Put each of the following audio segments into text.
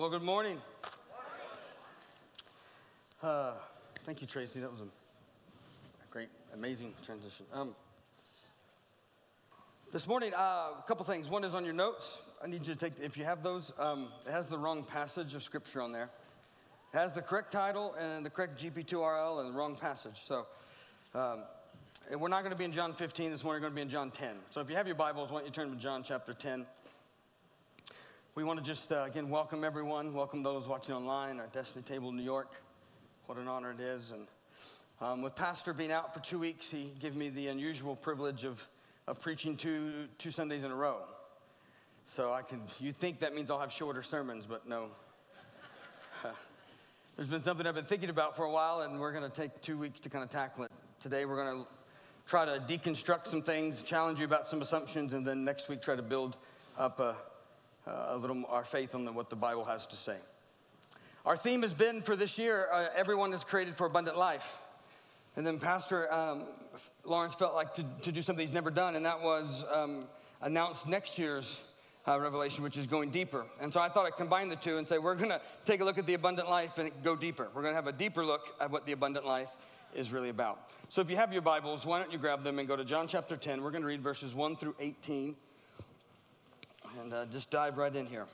Well, good morning. Uh, thank you, Tracy. That was a great, amazing transition. Um, this morning, uh, a couple things. One is on your notes. I need you to take, if you have those, um, it has the wrong passage of scripture on there. It has the correct title and the correct GP2RL and the wrong passage. So um, we're not going to be in John 15 this morning, we're going to be in John 10. So if you have your Bibles, why don't you turn to John chapter 10. We want to just, uh, again, welcome everyone, welcome those watching online, our Destiny Table New York. What an honor it is. And um, with Pastor being out for two weeks, he gave me the unusual privilege of, of preaching two, two Sundays in a row. So I can, you think that means I'll have shorter sermons, but no. There's been something I've been thinking about for a while, and we're going to take two weeks to kind of tackle it. Today, we're going to try to deconstruct some things, challenge you about some assumptions, and then next week, try to build up a, a little our faith on what the Bible has to say. Our theme has been for this year uh, everyone is created for abundant life. And then Pastor um, Lawrence felt like to, to, do something he's never done, and that was um, announce next year's uh, revelation, which is going deeper. And so I thought I'd combine the two and say we're going to take a look at the abundant life and go deeper. We're going to have a deeper look at what the abundant life is really about. So if you have your Bibles, why don't you grab them and go to John chapter 10. We're going to read verses 1 through 18 and uh, just dive right in here.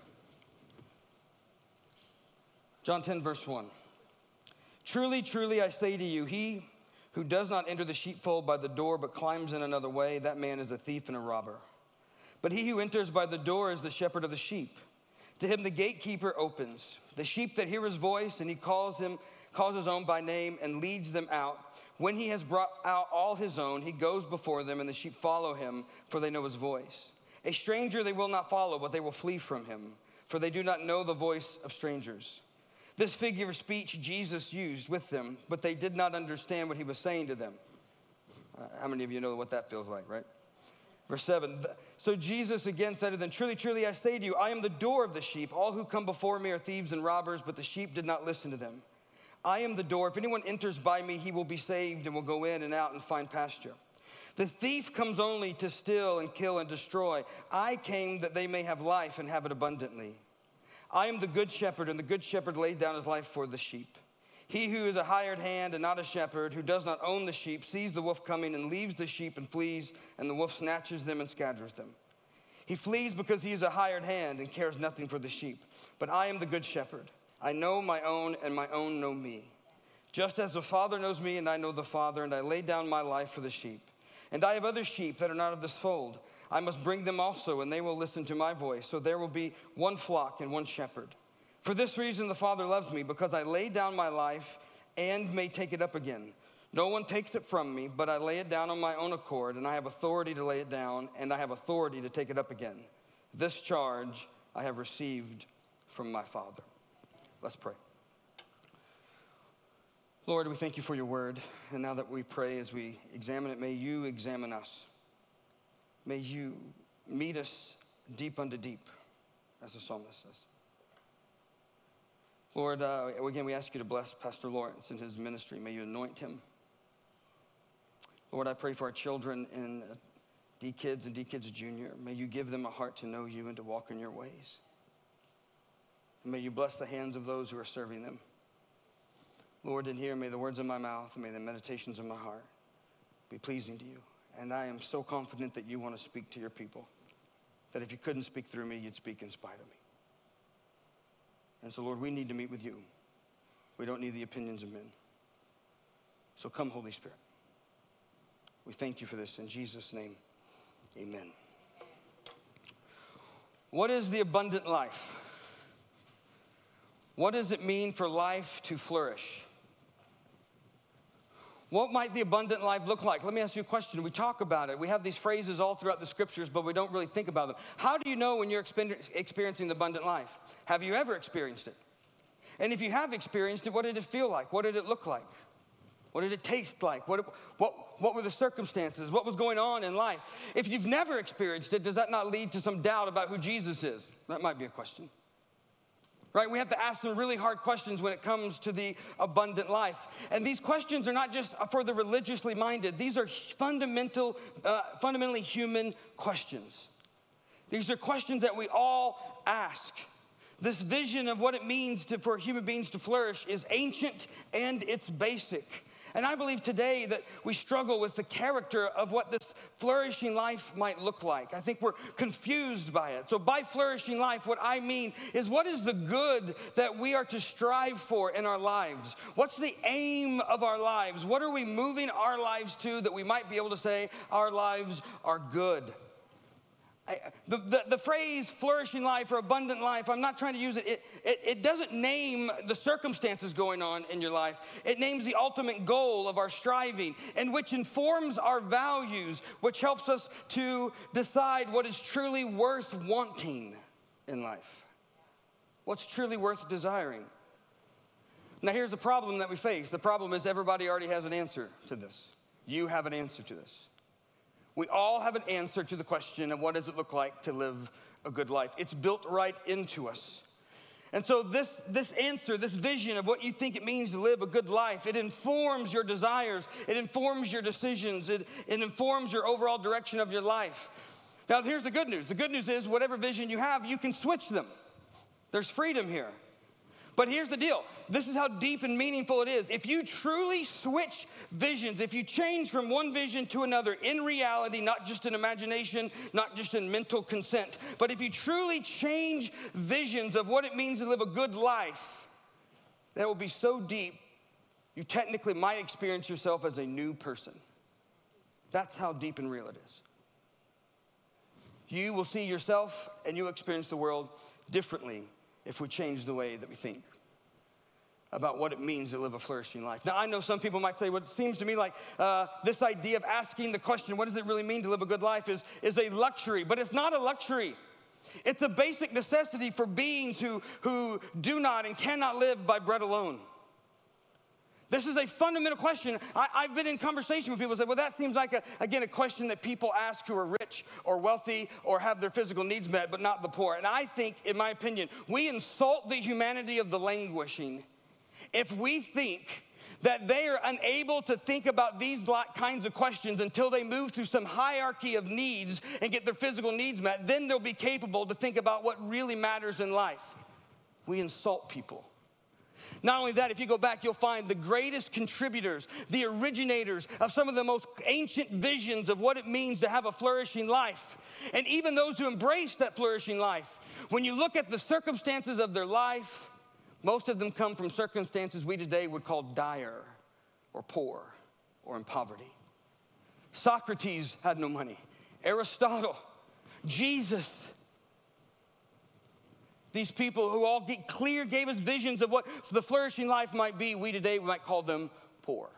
John 10, verse 1. Truly, truly, I say to you, he who does not enter the sheepfold by the door but climbs in another way, that man is a thief and a robber. But he who enters by the door is the shepherd of the sheep. To him the gatekeeper opens. The sheep that hear his voice, and he calls him, calls his own by name, and leads them out. When he has brought out all his own, he goes before them, and the sheep follow him, for they know his voice. A stranger they will not follow, but they will flee from him, for they do not know the voice of strangers. This figure of speech Jesus used with them, but they did not understand what he was saying to them. Uh, how many of you know what that feels like, right? Verse 7 So Jesus again said to them, Truly, truly, I say to you, I am the door of the sheep. All who come before me are thieves and robbers, but the sheep did not listen to them. I am the door. If anyone enters by me, he will be saved and will go in and out and find pasture. The thief comes only to steal and kill and destroy. I came that they may have life and have it abundantly. I am the good shepherd, and the good shepherd laid down his life for the sheep. He who is a hired hand and not a shepherd, who does not own the sheep, sees the wolf coming and leaves the sheep and flees, and the wolf snatches them and scatters them. He flees because he is a hired hand and cares nothing for the sheep. But I am the good shepherd. I know my own, and my own know me. Just as the Father knows me, and I know the Father, and I lay down my life for the sheep. And I have other sheep that are not of this fold. I must bring them also, and they will listen to my voice. So there will be one flock and one shepherd. For this reason, the Father loves me, because I lay down my life and may take it up again. No one takes it from me, but I lay it down on my own accord, and I have authority to lay it down, and I have authority to take it up again. This charge I have received from my Father. Let's pray. Lord, we thank you for your word. And now that we pray as we examine it, may you examine us. May you meet us deep unto deep, as the psalmist says. Lord, uh, again, we ask you to bless Pastor Lawrence and his ministry. May you anoint him. Lord, I pray for our children in uh, D Kids and D Kids Junior. May you give them a heart to know you and to walk in your ways. And may you bless the hands of those who are serving them. Lord, in here, may the words of my mouth and may the meditations of my heart be pleasing to you. And I am so confident that you want to speak to your people, that if you couldn't speak through me, you'd speak in spite of me. And so, Lord, we need to meet with you. We don't need the opinions of men. So come, Holy Spirit. We thank you for this. In Jesus' name, amen. What is the abundant life? What does it mean for life to flourish? What might the abundant life look like? Let me ask you a question. We talk about it. We have these phrases all throughout the scriptures, but we don't really think about them. How do you know when you're experiencing the abundant life? Have you ever experienced it? And if you have experienced it, what did it feel like? What did it look like? What did it taste like? What, what, what were the circumstances? What was going on in life? If you've never experienced it, does that not lead to some doubt about who Jesus is? That might be a question right? We have to ask them really hard questions when it comes to the abundant life. And these questions are not just for the religiously minded, these are fundamental, uh, fundamentally human questions. These are questions that we all ask. This vision of what it means to, for human beings to flourish is ancient and it's basic. And I believe today that we struggle with the character of what this flourishing life might look like. I think we're confused by it. So, by flourishing life, what I mean is what is the good that we are to strive for in our lives? What's the aim of our lives? What are we moving our lives to that we might be able to say our lives are good? I, the, the, the, phrase flourishing life or abundant life, I'm not trying to use it. It, it. it doesn't name the circumstances going on in your life. It names the ultimate goal of our striving, and which informs our values, which helps us to decide what is truly worth wanting in life. What's truly worth desiring. Now, here's the problem that we face the problem is everybody already has an answer to this. You have an answer to this. We all have an answer to the question of what does it look like to live a good life. It's built right into us. And so this, this answer, this vision of what you think it means to live a good life, it informs your desires, it informs your decisions, it, it informs your overall direction of your life. Now, here's the good news. The good news is whatever vision you have, you can switch them. There's freedom here. But here's the deal this is how deep and meaningful it is. If you truly switch visions, if you change from one vision to another in reality, not just in imagination, not just in mental consent, but if you truly change visions of what it means to live a good life, that will be so deep, you technically might experience yourself as a new person. That's how deep and real it is. You will see yourself and you experience the world differently if we change the way that we think about what it means to live a flourishing life. Now, I know some people might say, what seems to me like uh, this idea of asking the question, what does it really mean to live a good life, is, is a luxury, but it's not a luxury. It's a basic necessity for beings who, who do not and cannot live by bread alone. This is a fundamental question. I, have been in conversation with people say, well, that seems like, a, again, a question that people ask who are rich or wealthy or have their physical needs met, but not the poor. And I think, in my opinion, we insult the humanity of the languishing if we think that they are unable to think about these kinds of questions until they move through some hierarchy of needs and get their physical needs met, then they'll be capable to think about what really matters in life. We insult people. Not only that, if you go back, you'll find the greatest contributors, the originators of some of the most ancient visions of what it means to have a flourishing life. And even those who embrace that flourishing life, when you look at the circumstances of their life, most of them come from circumstances we today would call dire or poor or in poverty. Socrates had no money, Aristotle, Jesus, these people who all get clear gave us visions of what the flourishing life might be, we today might call them poor.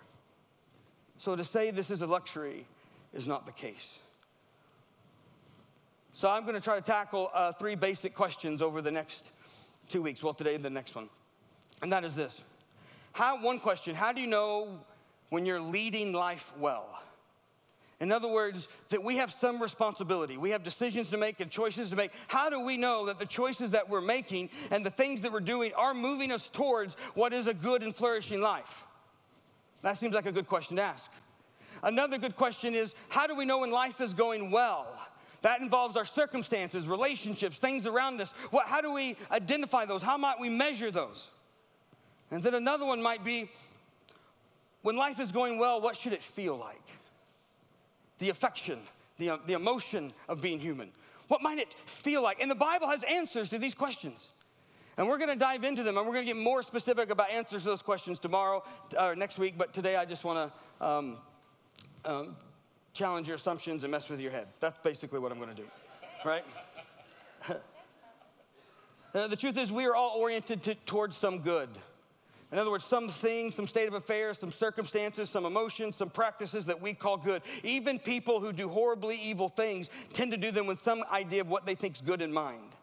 So to say this is a luxury is not the case. So I'm going to try to tackle uh, three basic questions over the next two weeks. Well, today, the next one. And that is this. How, one question, how do you know when you're leading life well? In other words, that we have some responsibility. We have decisions to make and choices to make. How do we know that the choices that we're making and the things that we're doing are moving us towards what is a good and flourishing life? That seems like a good question to ask. Another good question is how do we know when life is going well? That involves our circumstances, relationships, things around us. What, how do we identify those? How might we measure those? And then another one might be when life is going well, what should it feel like? The affection, the, uh, the emotion of being human? What might it feel like? And the Bible has answers to these questions. And we're going to dive into them and we're going to get more specific about answers to those questions tomorrow or next week. But today I just want to um, um, challenge your assumptions and mess with your head. That's basically what I'm going to do, right? uh, the truth is, we are all oriented to, towards some good. In other words, some things, some state of affairs, some circumstances, some emotions, some practices that we call good. Even people who do horribly evil things tend to do them with some idea of what they think is good in mind.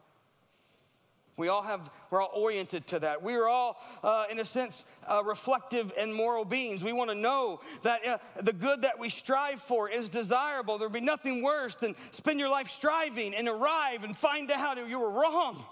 We all have, we're all oriented to that. We are all, uh, in a sense, uh, reflective and moral beings. We want to know that uh, the good that we strive for is desirable. There'd be nothing worse than spend your life striving and arrive and find out you were wrong.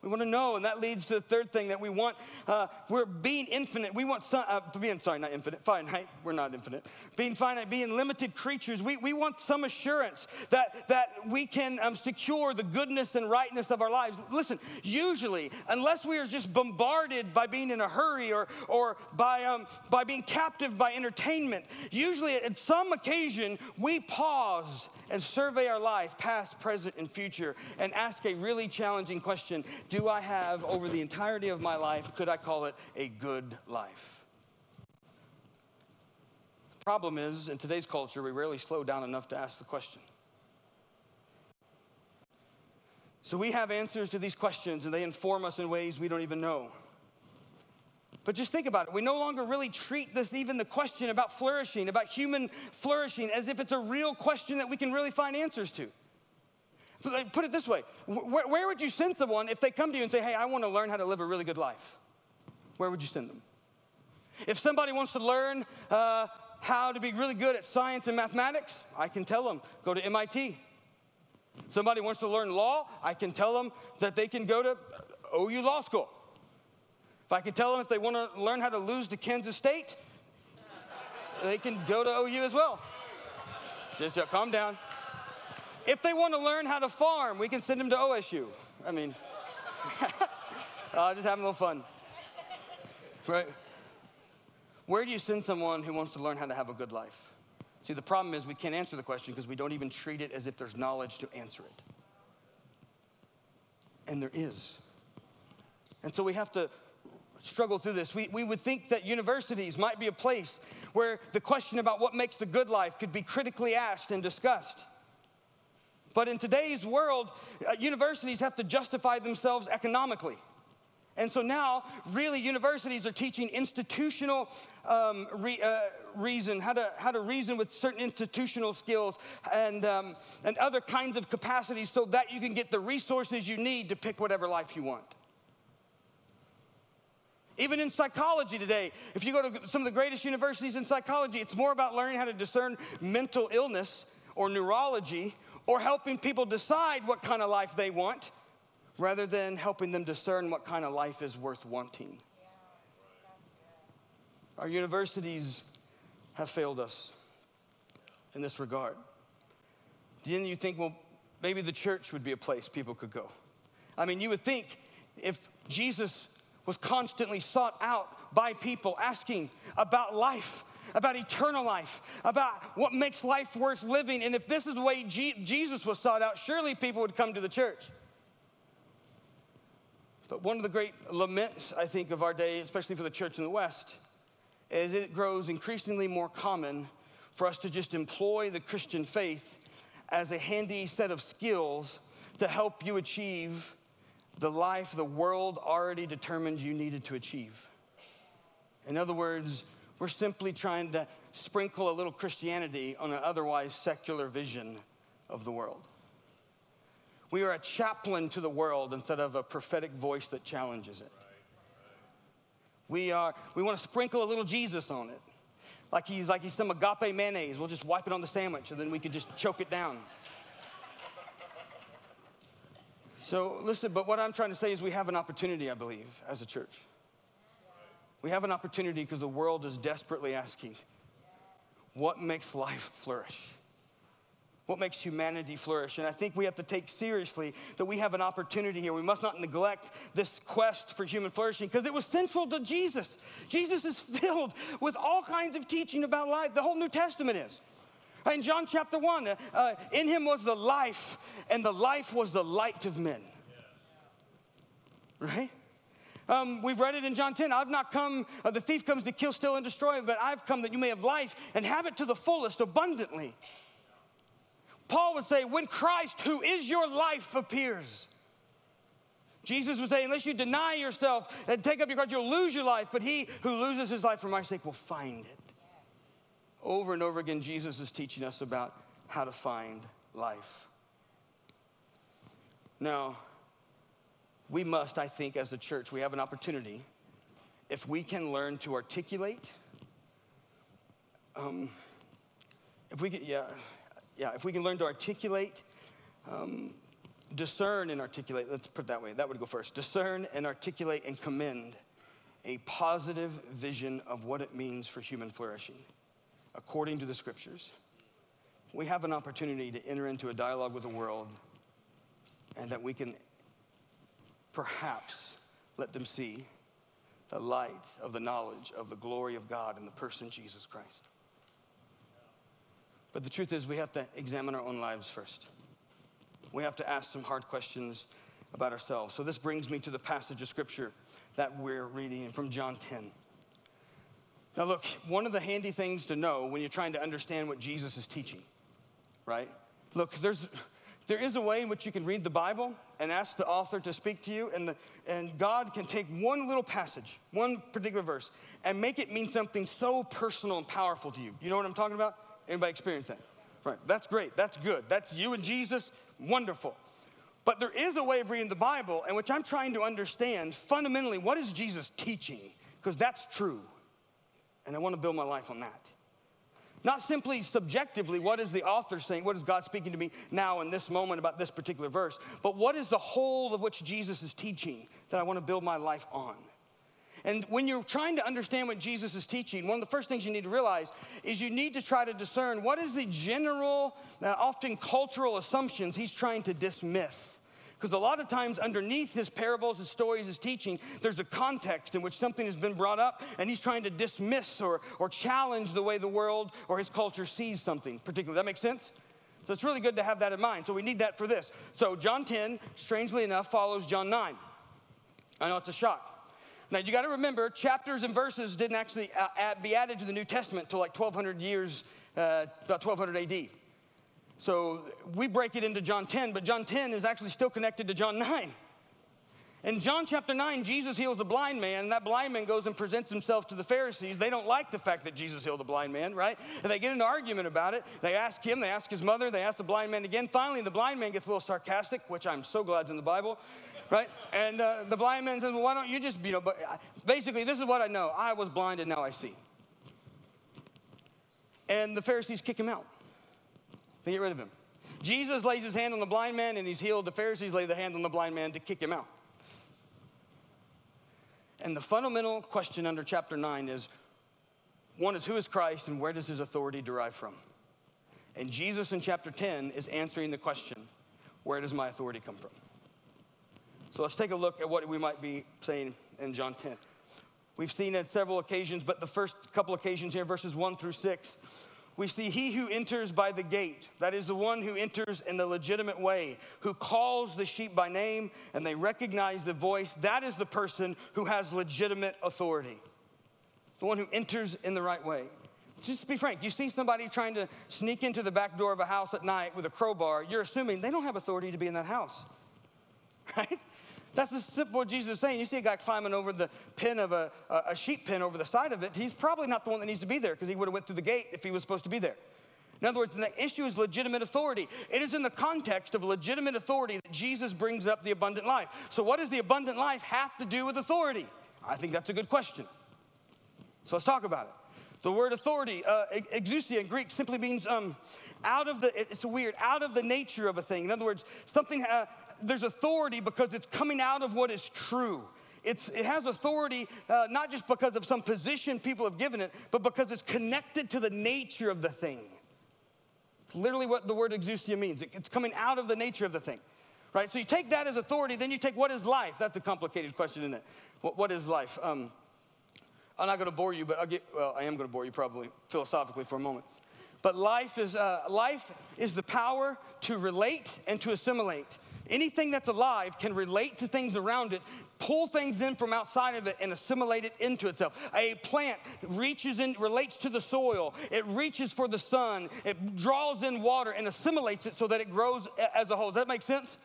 We want to know, and that leads to the third thing that we want. Uh, we're being infinite. We want some, uh, being, sorry, not infinite, finite. We're not infinite. Being finite, being limited creatures. We, we want some assurance that, that we can um, secure the goodness and rightness of our lives. Listen, usually, unless we are just bombarded by being in a hurry or, or by, um, by being captive by entertainment, usually at some occasion, we pause and survey our life, past, present, and future, and ask a really challenging question Do I have, over the entirety of my life, could I call it a good life? The problem is, in today's culture, we rarely slow down enough to ask the question. So we have answers to these questions, and they inform us in ways we don't even know. But just think about it. We no longer really treat this, even the question about flourishing, about human flourishing, as if it's a real question that we can really find answers to. Put it this way where, where would you send someone if they come to you and say, Hey, I want to learn how to live a really good life? Where would you send them? If somebody wants to learn uh, how to be really good at science and mathematics, I can tell them, go to MIT. Somebody wants to learn law, I can tell them that they can go to OU Law School. If I could tell them if they want to learn how to lose to Kansas State, they can go to OU as well. Just calm down. If they want to learn how to farm, we can send them to OSU. I mean, uh, just having a little fun. Right? Where do you send someone who wants to learn how to have a good life? See, the problem is we can't answer the question because we don't even treat it as if there's knowledge to answer it. And there is. And so we have to struggle through this. We, we would think that universities might be a place where the question about what makes the good life could be critically asked and discussed. But in today's world, uh, universities have to justify themselves economically. And so now, really, universities are teaching institutional um, re, uh, reason, how to, how to reason with certain institutional skills and, um, and other kinds of capacities so that you can get the resources you need to pick whatever life you want. Even in psychology today, if you go to some of the greatest universities in psychology, it's more about learning how to discern mental illness or neurology or helping people decide what kind of life they want rather than helping them discern what kind of life is worth wanting. Our universities have failed us in this regard. Then you think, well, maybe the church would be a place people could go. I mean, you would think if Jesus was constantly sought out by people asking about life, about eternal life, about what makes life worth living. And if this is the way G- Jesus was sought out, surely people would come to the church. But one of the great laments, I think, of our day, especially for the church in the West, is it grows increasingly more common for us to just employ the Christian faith as a handy set of skills to help you achieve the life the world already determined you needed to achieve. In other words, we're simply trying to sprinkle a little Christianity on an otherwise secular vision of the world. We are a chaplain to the world instead of a prophetic voice that challenges it. We, are, we want to sprinkle a little Jesus on it. Like he's like he's some agape mayonnaise. We'll just wipe it on the sandwich and then we could just choke it down. So, listen, but what I'm trying to say is we have an opportunity, I believe, as a church. We have an opportunity because the world is desperately asking what makes life flourish? What makes humanity flourish? And I think we have to take seriously that we have an opportunity here. We must not neglect this quest for human flourishing because it was central to Jesus. Jesus is filled with all kinds of teaching about life. The whole New Testament is. In John chapter 1, uh, uh, in him was the life, and the life was the light of men. Right? Um, we've read it in John 10. I've not come, uh, the thief comes to kill, steal, and destroy, but I've come that you may have life and have it to the fullest, abundantly. Paul would say, when Christ, who is your life, appears, Jesus would say, unless you deny yourself and take up your cross, you'll lose your life, but he who loses his life for my sake will find it. Over and over again, Jesus is teaching us about how to find life. Now, we must, I think, as a church, we have an opportunity. If we can learn to articulate, um, if we can, yeah, yeah, if we can learn to articulate um, discern and articulate, let's put it that way, that would go first. Discern and articulate and commend a positive vision of what it means for human flourishing according to the scriptures. We have an opportunity to enter into a dialogue with the world and that we can perhaps let them see the light of the knowledge of the glory of God in the person Jesus Christ. But the truth is, we have to examine our own lives first. We have to ask some hard questions about ourselves. So, this brings me to the passage of scripture that we're reading from John 10. Now, look, one of the handy things to know when you're trying to understand what Jesus is teaching, right? Look, there's, there is a way in which you can read the Bible and ask the author to speak to you, and, the, and God can take one little passage, one particular verse, and make it mean something so personal and powerful to you. You know what I'm talking about? Anybody experience that? Right. That's great. That's good. That's you and Jesus. Wonderful. But there is a way of reading the Bible in which I'm trying to understand fundamentally what is Jesus teaching? Because that's true. And I want to build my life on that. Not simply subjectively, what is the author saying? What is God speaking to me now in this moment about this particular verse? But what is the whole of which Jesus is teaching that I want to build my life on? And when you're trying to understand what Jesus is teaching, one of the first things you need to realize is you need to try to discern what is the general, uh, often cultural assumptions he's trying to dismiss. Because a lot of times, underneath his parables, his stories, his teaching, there's a context in which something has been brought up and he's trying to dismiss or, or challenge the way the world or his culture sees something, particularly. That makes sense? So it's really good to have that in mind. So we need that for this. So John 10, strangely enough, follows John 9. I know it's a shock. Now you got to remember, chapters and verses didn't actually uh, be added to the New Testament until like 1200 years, uh, about 1200 AD. So we break it into John 10, but John 10 is actually still connected to John 9. In John chapter 9, Jesus heals a blind man, and that blind man goes and presents himself to the Pharisees. They don't like the fact that Jesus healed a blind man, right? And they get into argument about it. They ask him, they ask his mother, they ask the blind man again. Finally, the blind man gets a little sarcastic, which I'm so glad is in the Bible, right? And uh, the blind man says, Well, why don't you just, you know, but uh, basically, this is what I know I was blind and now I see. And the Pharisees kick him out. They get rid of him. Jesus lays his hand on the blind man and he's healed. The Pharisees lay the hand on the blind man to kick him out. And the fundamental question under chapter 9 is one is who is Christ and where does his authority derive from? And Jesus in chapter 10 is answering the question where does my authority come from? So let's take a look at what we might be saying in John 10. We've seen it several occasions, but the first couple occasions here, verses 1 through 6, we see he who enters by the gate, that is the one who enters in the legitimate way, who calls the sheep by name and they recognize the voice, that is the person who has legitimate authority. The one who enters in the right way. Just be frank, you see somebody trying to sneak into the back door of a house at night with a crowbar, you're assuming they don't have authority to be in that house, right? That's the simple what Jesus is saying. You see a guy climbing over the pin of a, a sheep pen over the side of it. He's probably not the one that needs to be there because he would have went through the gate if he was supposed to be there. In other words, the issue is legitimate authority. It is in the context of legitimate authority that Jesus brings up the abundant life. So, what does the abundant life have to do with authority? I think that's a good question. So, let's talk about it. The word authority, uh, exousia in Greek, simply means um, out of the, it's weird, out of the nature of a thing. In other words, something uh, there's authority because it's coming out of what is true. It's, it has authority uh, not just because of some position people have given it, but because it's connected to the nature of the thing. It's literally what the word exousia means. It, it's coming out of the nature of the thing. Right? So you take that as authority, then you take what is life? That's a complicated question, isn't it? what, what is life? Um, I'm not going to bore you, but I'll get, well, I am going to bore you probably philosophically for a moment. But life is, uh, life is the power to relate and to assimilate. Anything that's alive can relate to things around it, pull things in from outside of it, and assimilate it into itself. A plant reaches in, relates to the soil, it reaches for the sun, it draws in water and assimilates it so that it grows as a whole. Does that make sense?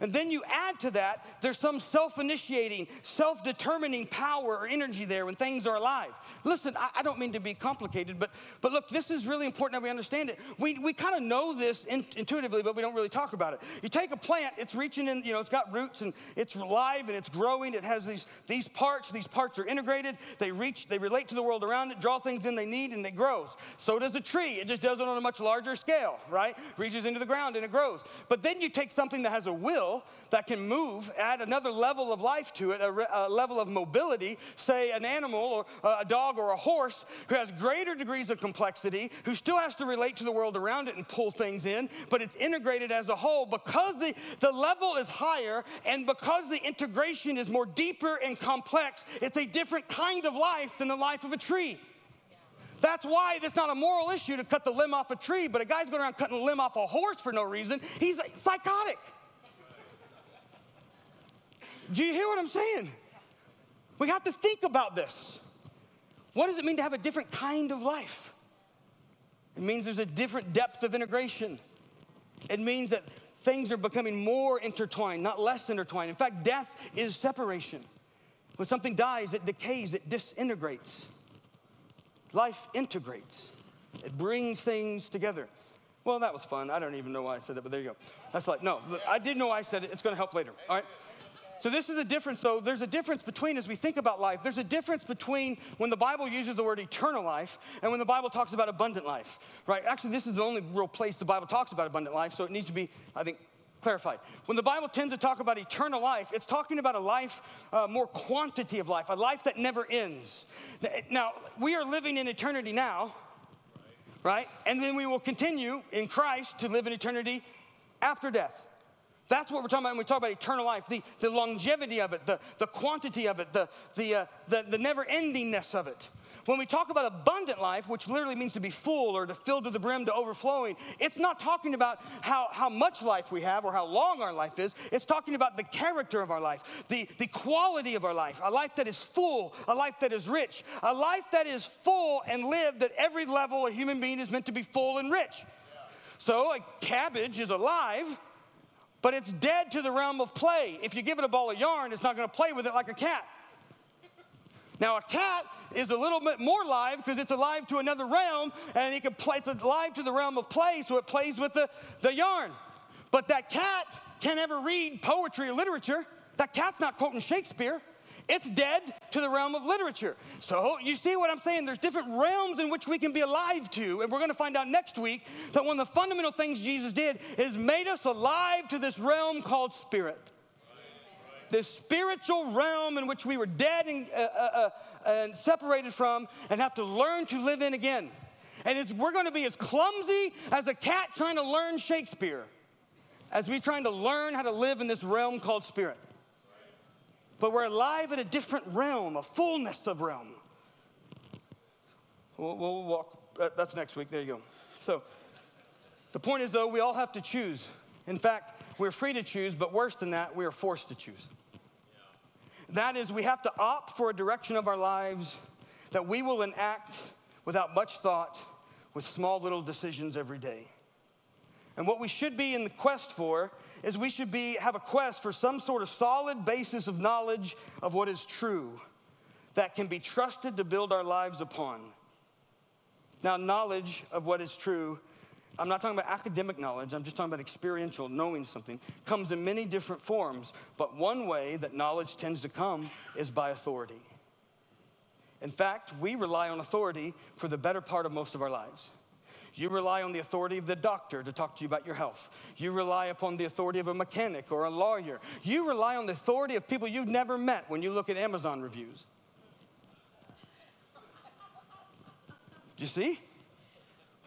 And then you add to that, there's some self initiating, self determining power or energy there when things are alive. Listen, I, I, don't mean to be complicated, but, but look, this is really important that we understand it. We, we kind of know this in, intuitively, but we don't really talk about it. You take a plant, it's reaching in, you know, it's got roots and it's alive and it's growing. It has these, these parts, these parts are integrated. They reach, they relate to the world around it, draw things in they need, and it grows. So does a tree. It just does it on a much larger scale, right? Reaches into the ground and it grows. But then you take something that has a will will that can move, add another level of life to it, a, re- a level of mobility, say an animal or a dog or a horse who has greater degrees of complexity, who still has to relate to the world around it and pull things in, but it's integrated as a whole because the, the level is higher and because the integration is more deeper and complex, it's a different kind of life than the life of a tree. That's why it's not a moral issue to cut the limb off a tree, but a guy's going around cutting a limb off a horse for no reason. He's psychotic. Do you hear what I'm saying? We have to think about this. What does it mean to have a different kind of life? It means there's a different depth of integration. It means that things are becoming more intertwined, not less intertwined. In fact, death is separation. When something dies, it decays, it disintegrates. Life integrates, it brings things together. Well, that was fun. I don't even know why I said that, but there you go. That's like, no, I did know I said it. It's going to help later. All right? So, this is a difference, though. There's a difference between, as we think about life, there's a difference between when the Bible uses the word eternal life and when the Bible talks about abundant life, right? Actually, this is the only real place the Bible talks about abundant life, so it needs to be, I think, clarified. When the Bible tends to talk about eternal life, it's talking about a life, uh, more quantity of life, a life that never ends. Now, we are living in eternity now, right? And then we will continue in Christ to live in eternity after death. That's what we're talking about when we talk about eternal life the, the longevity of it, the, the quantity of it, the, the, uh, the, the never endingness of it. When we talk about abundant life, which literally means to be full or to fill to the brim to overflowing, it's not talking about how, how much life we have or how long our life is. It's talking about the character of our life, the, the quality of our life, a life that is full, a life that is rich, a life that is full and lived at every level a human being is meant to be full and rich. So, a cabbage is alive but it's dead to the realm of play. If you give it a ball of yarn, it's not going to play with it like a cat. Now, a cat is a little bit more live because it's alive to another realm and it can play, it's alive to the realm of play, so it plays with the, the yarn. But that cat can't ever read poetry or literature. That cat's not quoting Shakespeare. It's dead to the realm of literature. So you see what I'm saying? There's different realms in which we can be alive to. And we're going to find out next week that one of the fundamental things Jesus did is made us alive to this realm called spirit. This spiritual realm in which we were dead and, uh, uh, uh, and separated from and have to learn to live in again. And we're going to be as clumsy as a cat trying to learn Shakespeare as we're trying to learn how to live in this realm called spirit. But we're alive in a different realm, a fullness of realm. We'll, we'll walk, uh, that's next week. There you go. So, the point is, though, we all have to choose. In fact, we're free to choose, but worse than that, we are forced to choose. That is, we have to opt for a direction of our lives that we will enact without much thought with small little decisions every day. And what we should be in the quest for is we should be, have a quest for some sort of solid basis of knowledge of what is true that can be trusted to build our lives upon. Now, knowledge of what is true, I'm not talking about academic knowledge, I'm just talking about experiential, knowing something, comes in many different forms. But one way that knowledge tends to come is by authority. In fact, we rely on authority for the better part of most of our lives. You rely on the authority of the doctor to talk to you about your health. You rely upon the authority of a mechanic or a lawyer. You rely on the authority of people you've never met when you look at Amazon reviews. You see?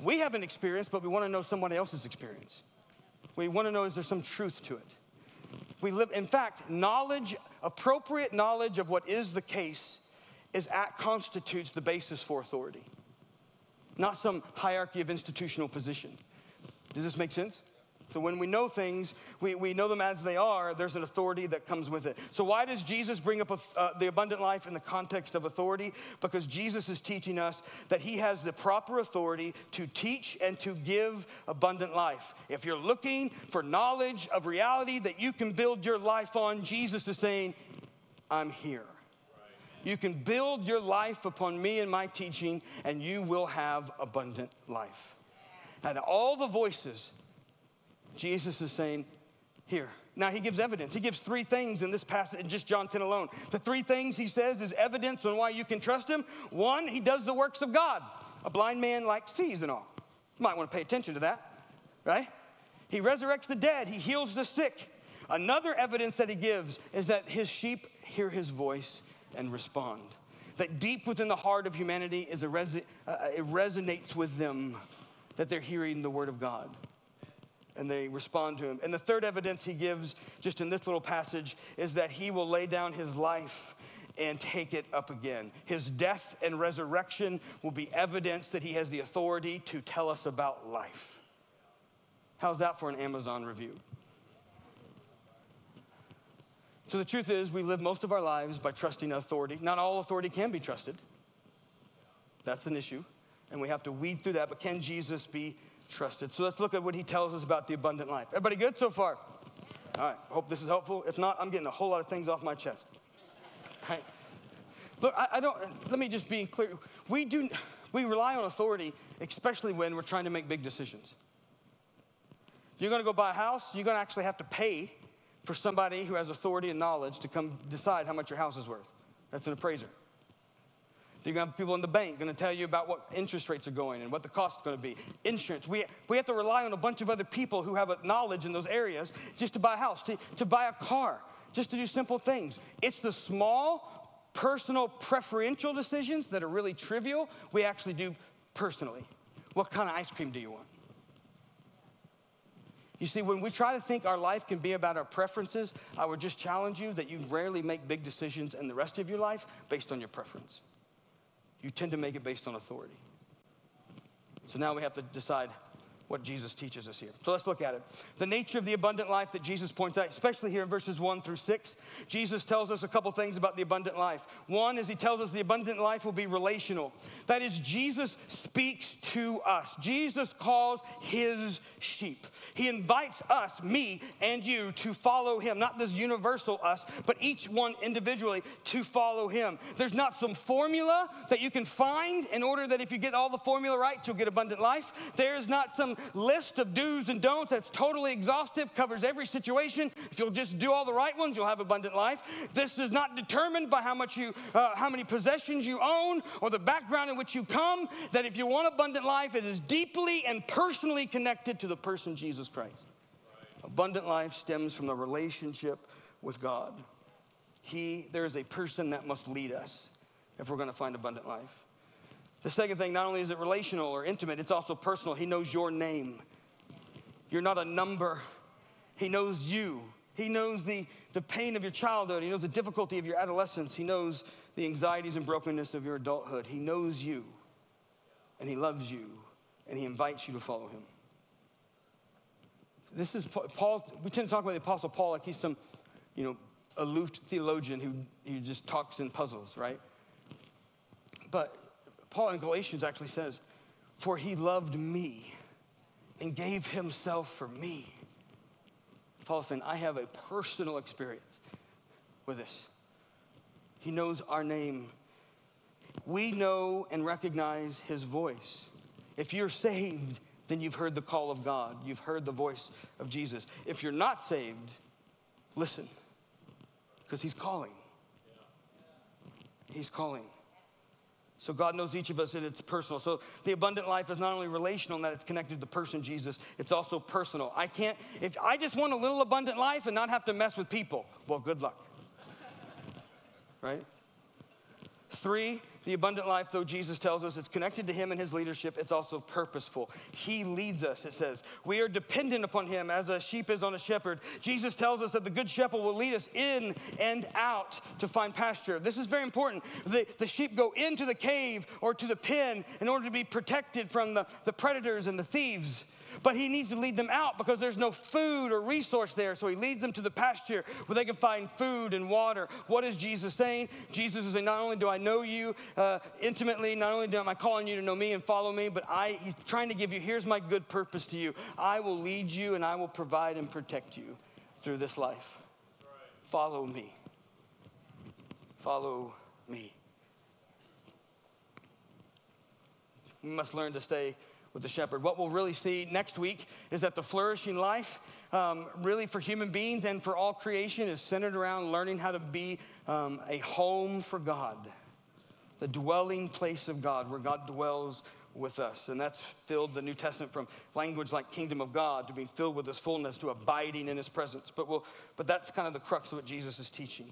We have an experience, but we want to know somebody else's experience. We want to know is there some truth to it? We live, in fact, knowledge, appropriate knowledge of what is the case, is at constitutes the basis for authority not some hierarchy of institutional position. Does this make sense? So when we know things, we, we know them as they are, there's an authority that comes with it. So why does Jesus bring up uh, the abundant life in the context of authority? Because Jesus is teaching us that he has the proper authority to teach and to give abundant life. If you're looking for knowledge of reality that you can build your life on, Jesus is saying, I'm here. You can build your life upon me and my teaching, and you will have abundant life. And all the voices, Jesus is saying, here. Now he gives evidence. He gives three things in this passage, in just John 10 alone. The three things he says is evidence on why you can trust him. One, he does the works of God. A blind man like sees and all. You might want to pay attention to that, right? He resurrects the dead, he heals the sick. Another evidence that he gives is that his sheep hear his voice and respond. That deep within the heart of humanity is a resi- uh, it resonates with them that they're hearing the word of God and they respond to him. And the third evidence he gives, just in this little passage, is that he will lay down his life and take it up again. His death and resurrection will be evidence that he has the authority to tell us about life. How's that for an Amazon review? So the truth is, we live most of our lives by trusting authority. Not all authority can be trusted. That's an issue. And we have to weed through that. But can Jesus be trusted. So let's look at what he tells us about the abundant life. Everybody good so far? All right, hope this is helpful. If not, I'm getting a whole lot of things off my chest. All right. Look, I, I don't, let me just be clear. We do, we rely on authority, especially when we're trying to make big decisions. You're gonna go buy a house, you're gonna actually have to pay for somebody who has authority and knowledge to come decide how much your house is worth. That's an appraiser. You're to have people in the bank to tell you about what interest rates are going and what the cost is to be. Insurance. We, we have to rely on a bunch of other people who have knowledge in those areas just to buy a house, to, to buy a car, just to do simple things. It's the small, personal, preferential decisions that are really trivial we actually do personally. What kind of ice cream do you want? You see, when we try to think our life can be about our preferences, I would just challenge you that you rarely make big decisions in the rest of your life based on your preference you tend to make it based on authority. So now we have to decide what Jesus teaches us here. So let's look at it. The nature of the abundant life that Jesus points out, especially here in verses 1 through 6, Jesus tells us a couple things about the abundant life. One is he tells us the abundant life will be relational. That is, Jesus speaks to us. Jesus calls his sheep. He invites us, me and you, to follow him. Not this universal us, but each one individually to follow him. There's not some formula that you can find in order that if you get all the formula right, you'll get abundant life. There's not some list of do's and don'ts that's totally exhaustive, covers every situation. If you'll just do all the right ones, you'll have abundant life. This is not determined by how much you, uh, how many possessions you own or the background in which you come. That if you want abundant life, it is deeply and personally connected to the person Jesus Christ. Right. Abundant life stems from the relationship with God. He, there is a person that must lead us if we're going to find abundant life. The second thing, not only is it relational or intimate, it's also personal. He knows your name. You're not a number. He knows you. He knows the, the pain of your childhood. He knows the difficulty of your adolescence. He knows the anxieties and brokenness of your adulthood. He knows you, and He loves you, and He invites you to follow Him. This is Paul. We tend to talk about the Apostle Paul like he's some, you know, aloof theologian who, who just talks in puzzles, right? But Paul in Galatians actually says, For he loved me and gave himself for me. Paul saying, I have a personal experience with this. He knows our name. We know and recognize his voice. If you're saved, then you've heard the call of God. You've heard the voice of Jesus. If you're not saved, listen, because he's calling. He's calling. So God knows each of us and it's personal. So the abundant life is not only relational in that it's connected to the person Jesus, it's also personal. I can't, if I just want a little abundant life and not have to mess with people, well, good luck. right? Three, the abundant life, though Jesus tells us it's connected to him and his leadership, it's also purposeful. He leads us, it says. We are dependent upon him as a sheep is on a shepherd. Jesus tells us that the good shepherd will lead us in and out to find pasture. This is very important. The, the sheep go into the cave or to the pen in order to be protected from the, the predators and the thieves. But he needs to lead them out because there's no food or resource there. So he leads them to the pasture where they can find food and water. What is Jesus saying? Jesus is saying, Not only do I know you uh, intimately, not only am I calling you to know me and follow me, but I, he's trying to give you, here's my good purpose to you. I will lead you and I will provide and protect you through this life. Follow me. Follow me. We must learn to stay with the shepherd. What we'll really see next week is that the flourishing life, um, really for human beings and for all creation, is centered around learning how to be um, a home for God, the dwelling place of God, where God dwells with us. And that's filled the New Testament from language like kingdom of God to being filled with his fullness to abiding in his presence. But, we'll, but that's kind of the crux of what Jesus is teaching.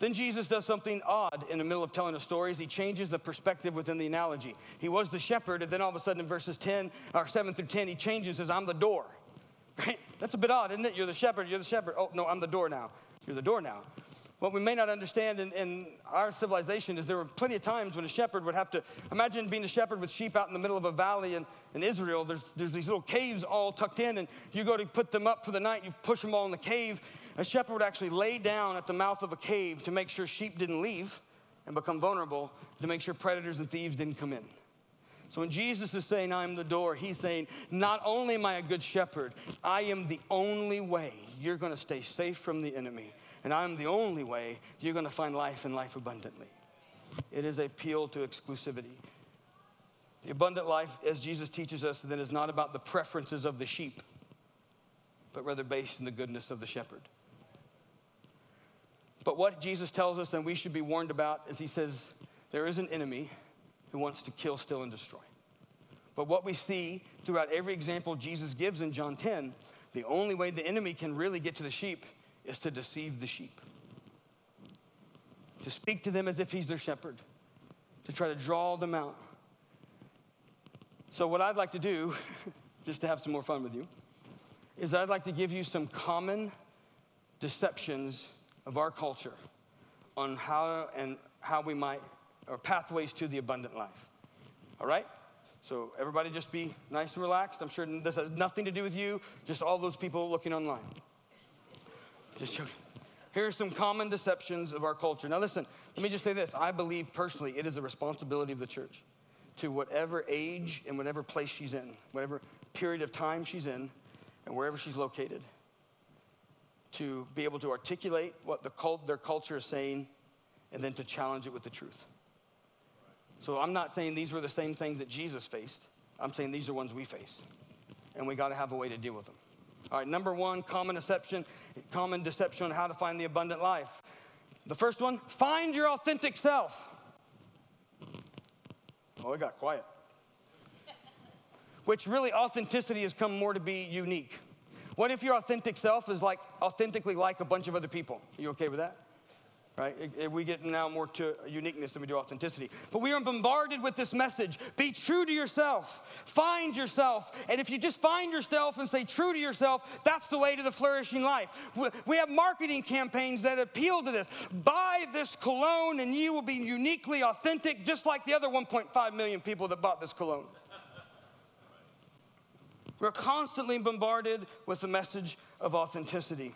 Then Jesus does something odd in the middle of telling the stories. He changes the perspective within the analogy. He was the shepherd, and then all of a sudden in verses 10 or 7 through 10, he changes says, I'm the door. Right? That's a bit odd, isn't it? You're the shepherd, you're the shepherd. Oh, no, I'm the door now. You're the door now. What we may not understand in, in, our civilization is there were plenty of times when a shepherd would have to imagine being a shepherd with sheep out in the middle of a valley in, in Israel. There's, there's these little caves all tucked in, and you go to put them up for the night, you push them all in the cave. A shepherd would actually lay down at the mouth of a cave to make sure sheep didn't leave and become vulnerable, to make sure predators and thieves didn't come in. So when Jesus is saying, I'm the door, he's saying, Not only am I a good shepherd, I am the only way you're going to stay safe from the enemy and I'm the only way you're going to find life and life abundantly. It is a appeal to exclusivity. The abundant life, as Jesus teaches us, then is not about the preferences of the sheep, but rather based in the goodness of the shepherd. But what Jesus tells us and we should be warned about is he says, there is an enemy who wants to kill, steal, and destroy. But what we see throughout every example Jesus gives in John 10, the only way the enemy can really get to the sheep is to deceive the sheep, to speak to them as if he's their shepherd, to try to draw them out. So, what I'd like to do, just to have some more fun with you, is I'd like to give you some common deceptions of our culture on how and how we might, or pathways to the abundant life. All right? So, everybody just be nice and relaxed. I'm sure this has nothing to do with you, just all those people looking online. Just joking. Here are some common deceptions of our culture. Now, listen, let me just say this. I believe personally it is a responsibility of the church to whatever age and whatever place she's in, whatever period of time she's in, and wherever she's located, to be able to articulate what the cult, their culture is saying and then to challenge it with the truth. So I'm not saying these were the same things that Jesus faced. I'm saying these are ones we face. And we got to have a way to deal with them. All right, number one, common deception, common deception on how to find the abundant life. The first one, find your authentic self. Oh, it got quiet. Which really, authenticity has come more to be unique. What if your authentic self is like authentically like a bunch of other people? Are you okay with that? right? We get now more to uniqueness than we do authenticity. But we are bombarded with this message be true to yourself, find yourself. And if you just find yourself and say true to yourself, that's the way to the flourishing life. We have marketing campaigns that appeal to this. Buy this cologne and you will be uniquely authentic, just like the other 1.5 million people that bought this cologne. We're constantly bombarded with the message of authenticity.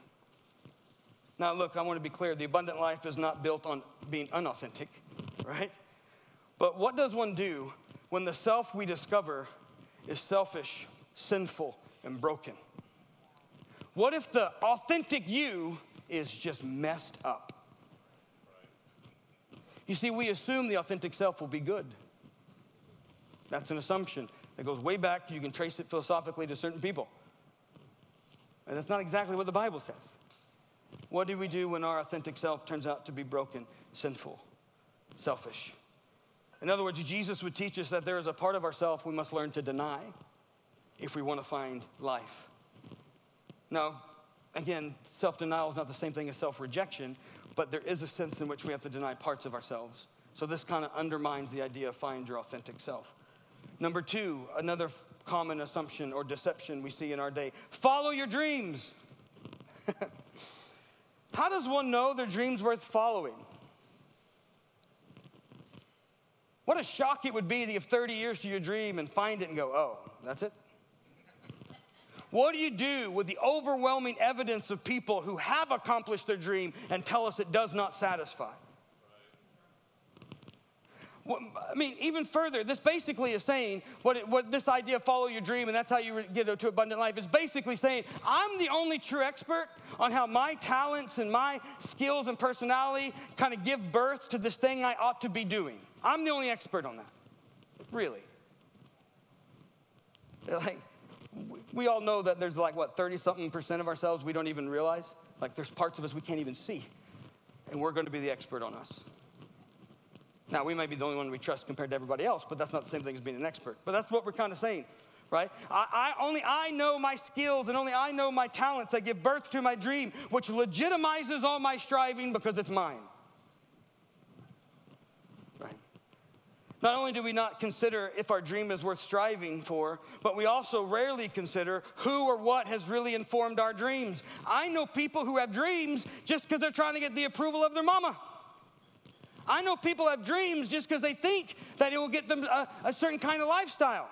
Now, look, I want to be clear the abundant life is not built on being unauthentic, right? But what does one do when the self we discover is selfish, sinful, and broken? What if the authentic you is just messed up? You see, we assume the authentic self will be good. That's an assumption that goes way back. You can trace it philosophically to certain people. And that's not exactly what the Bible says. What do we do when our authentic self turns out to be broken, sinful, selfish? In other words, Jesus would teach us that there is a part of ourself we must learn to deny if we want to find life. Now, again, self denial is not the same thing as self rejection, but there is a sense in which we have to deny parts of ourselves. So this kind of undermines the idea of find your authentic self. Number two, another common assumption or deception we see in our day follow your dreams. How does one know their dream's worth following? What a shock it would be to give 30 years to your dream and find it and go, oh, that's it? What do you do with the overwhelming evidence of people who have accomplished their dream and tell us it does not satisfy? I mean, even further, this basically is saying what, it, what this idea of follow your dream and that's how you get to abundant life is basically saying, I'm the only true expert on how my talents and my skills and personality kind of give birth to this thing I ought to be doing. I'm the only expert on that. Really. Like, we all know that there's like, what, 30 something percent of ourselves we don't even realize? Like, there's parts of us we can't even see. And we're going to be the expert on us. Now, we may be the only one we trust compared to everybody else, but that's not the same thing as being an expert. But that's what we're kind of saying, right? I, I, only I know my skills and only I know my talents that give birth to my dream, which legitimizes all my striving because it's mine. Right? Not only do we not consider if our dream is worth striving for, but we also rarely consider who or what has really informed our dreams. I know people who have dreams just because they're trying to get the approval of their mama. I know people have dreams just because they think that it will get them a, a, certain kind of lifestyle.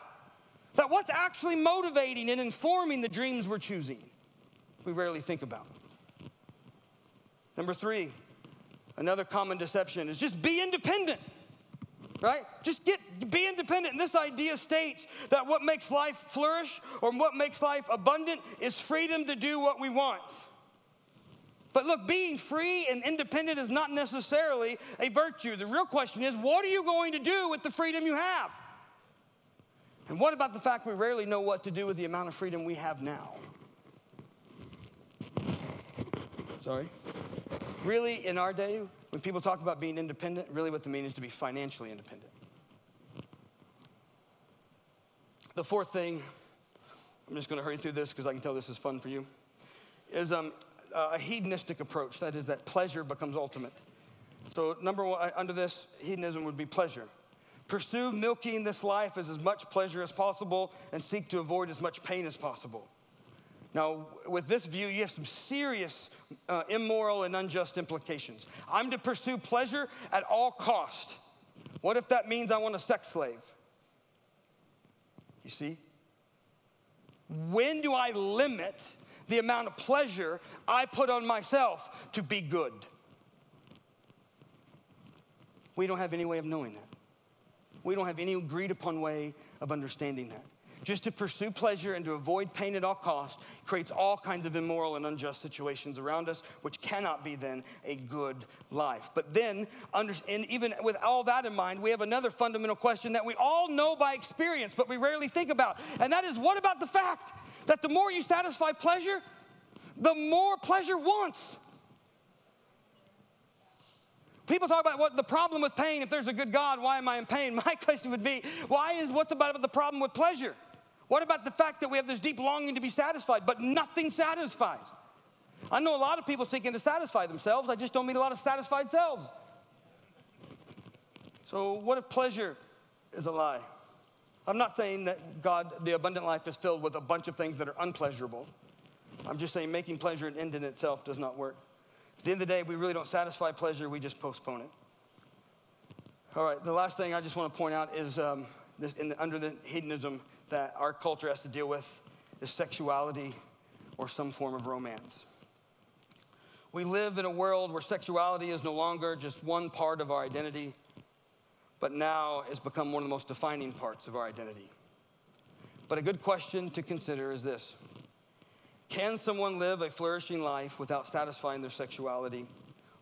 That what's actually motivating and informing the dreams we're choosing, we rarely think about. Number three, another common deception is just be independent. Right? Just get be independent. And this idea states that what makes life flourish or what makes life abundant is freedom to do what we want. But look, being free and independent is not necessarily a virtue. The real question is, what are you going to do with the freedom you have? And what about the fact we rarely know what to do with the amount of freedom we have now? Sorry? Really, in our day, when people talk about being independent, really what they mean is to be financially independent. The fourth thing, I'm just going to hurry through this because I can tell this is fun for you, is um, a hedonistic approach. That is, that pleasure becomes ultimate. So, number one, under this, hedonism would be pleasure. Pursue milking this life as as much pleasure as possible and seek to avoid as much pain as possible. Now, with this view, you have some serious uh, immoral and unjust implications. I'm to pursue pleasure at all cost. What if that means I want a sex slave? You see? When do I limit the amount of pleasure I put on myself to be good. We don't have any way of knowing that. We don't have any agreed upon way of understanding that. Just to pursue pleasure and to avoid pain at all costs creates all kinds of immoral and unjust situations around us, which cannot be then a good life. But then, under, and even with all that in mind, we have another fundamental question that we all know by experience, but we rarely think about. And that is what about the fact that the more you satisfy pleasure, the more pleasure wants. People talk about what the problem with pain, if there's a good God, why am I in pain? My question would be, why is what's about the problem with pleasure? What about the fact that we have this deep longing to be satisfied, but nothing satisfies? I know a lot of people seeking to satisfy themselves. I just don't meet a lot of satisfied selves. So, what if pleasure is a lie? I'm not saying that God, the abundant life, is filled with a bunch of things that are unpleasurable. I'm just saying making pleasure an end in itself does not work. At the end of the day, we really don't satisfy pleasure, we just postpone it. All right, the last thing I just want to point out is um, this, the, under the hedonism that our culture has to deal with is sexuality or some form of romance. We live in a world where sexuality is no longer just one part of our identity, but now it's become one of the most defining parts of our identity. But a good question to consider is this Can someone live a flourishing life without satisfying their sexuality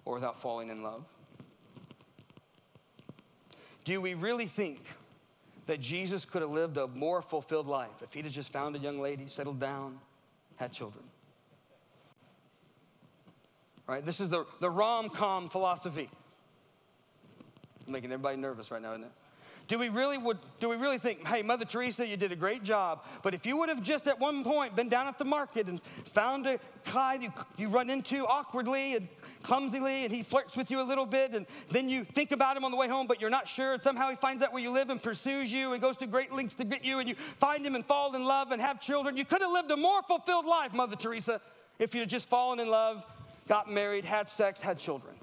or without falling in love? Do we really think that Jesus could have lived a more fulfilled life if he'd have just found a young lady, settled down, had children? Right? This is the, the rom com philosophy making everybody nervous right now, isn't it? Do we really would do we really think, hey, Mother Teresa, you did a great job, but if you would have just at one point been down at the market and found a Clyde you, you run into awkwardly and clumsily, and he flirts with you a little bit, and then you think about him on the way home, but you're not sure, and somehow he finds out where you live and pursues you and goes to great lengths to get you, and you find him and fall in love and have children. You could have lived a more fulfilled life, Mother Teresa, if you'd just fallen in love, got married, had sex, had children.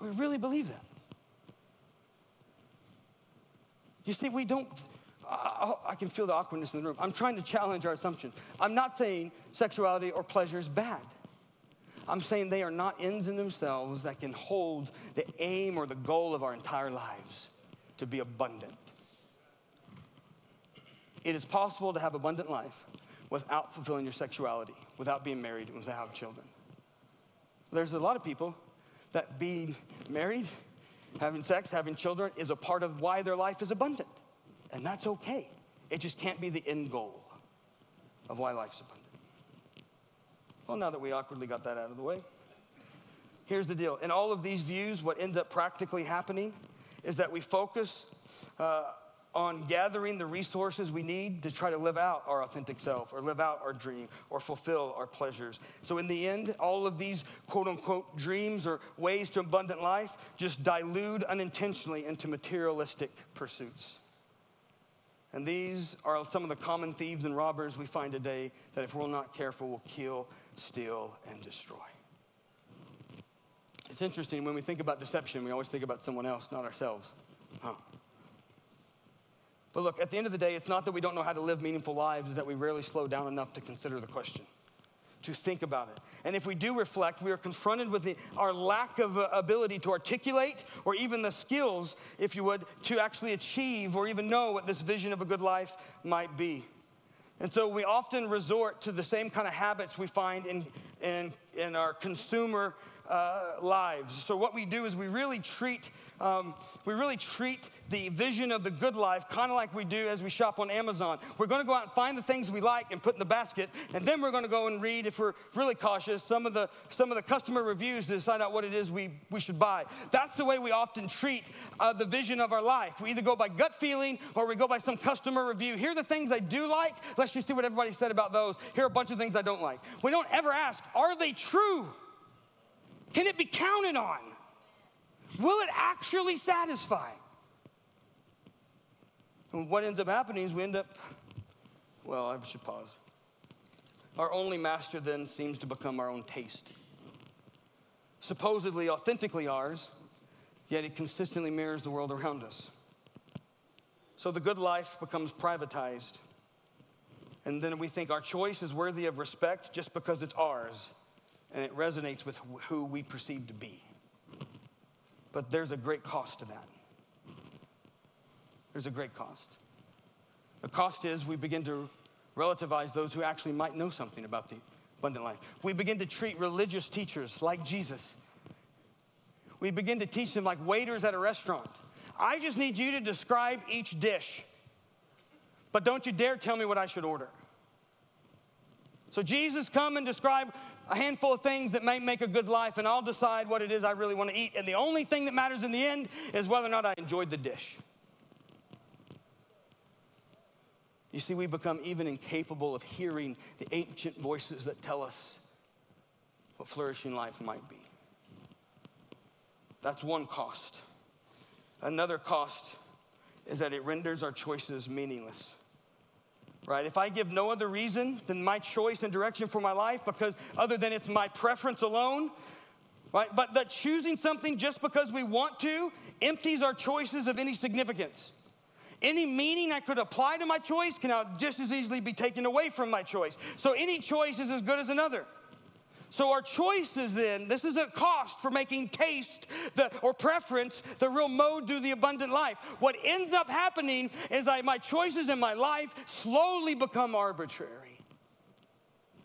We really believe that. You see, we don't, I, I, can feel the awkwardness in the room. I'm trying to challenge our assumptions. I'm not saying sexuality or pleasure is bad. I'm saying they are not ends in themselves that can hold the aim or the goal of our entire lives to be abundant. It is possible to have abundant life without fulfilling your sexuality, without being married, and without having children. There's a lot of people that being married, having sex, having children is a part of why their life is abundant. And that's okay. It just can't be the end goal of why life's abundant. Well, now that we awkwardly got that out of the way, here's the deal. In all of these views, what ends up practically happening is that we focus uh, on gathering the resources we need to try to live out our authentic self or live out our dream or fulfill our pleasures. So, in the end, all of these quote unquote dreams or ways to abundant life just dilute unintentionally into materialistic pursuits. And these are some of the common thieves and robbers we find today that, if we're not careful, will kill, steal, and destroy. It's interesting when we think about deception, we always think about someone else, not ourselves. Huh. But look, at the end of the day, it's not that we don't know how to live meaningful lives, it's that we rarely slow down enough to consider the question, to think about it. And if we do reflect, we are confronted with the, our lack of uh, ability to articulate or even the skills, if you would, to actually achieve or even know what this vision of a good life might be. And so we often resort to the same kind of habits we find in, in, in our consumer uh, lives. So what we do is we really treat um, we really treat the vision of the good life kind of like we do as we shop on Amazon. We're going to go out and find the things we like and put in the basket, and then we're going to go and read, if we're really cautious, some of the some of the customer reviews to decide out what it is we we should buy. That's the way we often treat uh, the vision of our life. We either go by gut feeling or we go by some customer review. Here are the things I do like. Let's just see what everybody said about those. Here are a bunch of things I don't like. We don't ever ask, are they true? Can it be counted on? Will it actually satisfy? And what ends up happening is we end up, well, I should pause. Our only master then seems to become our own taste. Supposedly, authentically ours, yet it consistently mirrors the world around us. So the good life becomes privatized. And then we think our choice is worthy of respect just because it's ours and it resonates with who we perceive to be. But there's a great cost to that. There's a great cost. The cost is we begin to relativize those who actually might know something about the abundant life. We begin to treat religious teachers like Jesus. We begin to teach them like waiters at a restaurant. I just need you to describe each dish, but don't you dare tell me what I should order. So, Jesus, come and describe a handful of things that may make a good life, and I'll decide what it is I really want to eat. And the only thing that matters in the end is whether or not I enjoyed the dish. You see, we become even incapable of hearing the ancient voices that tell us what flourishing life might be. That's one cost. Another cost is that it renders our choices meaningless right? If I give no other reason than my choice and direction for my life, because other than it's my preference alone, right? But that choosing something just because we want to empties our choices of any significance. Any meaning I could apply to my choice can now just as easily be taken away from my choice. So any choice is as good as another. So our choices then, this is a cost for making taste the, or preference the real mode to the abundant life. What ends up happening is I, my choices in my life slowly become arbitrary.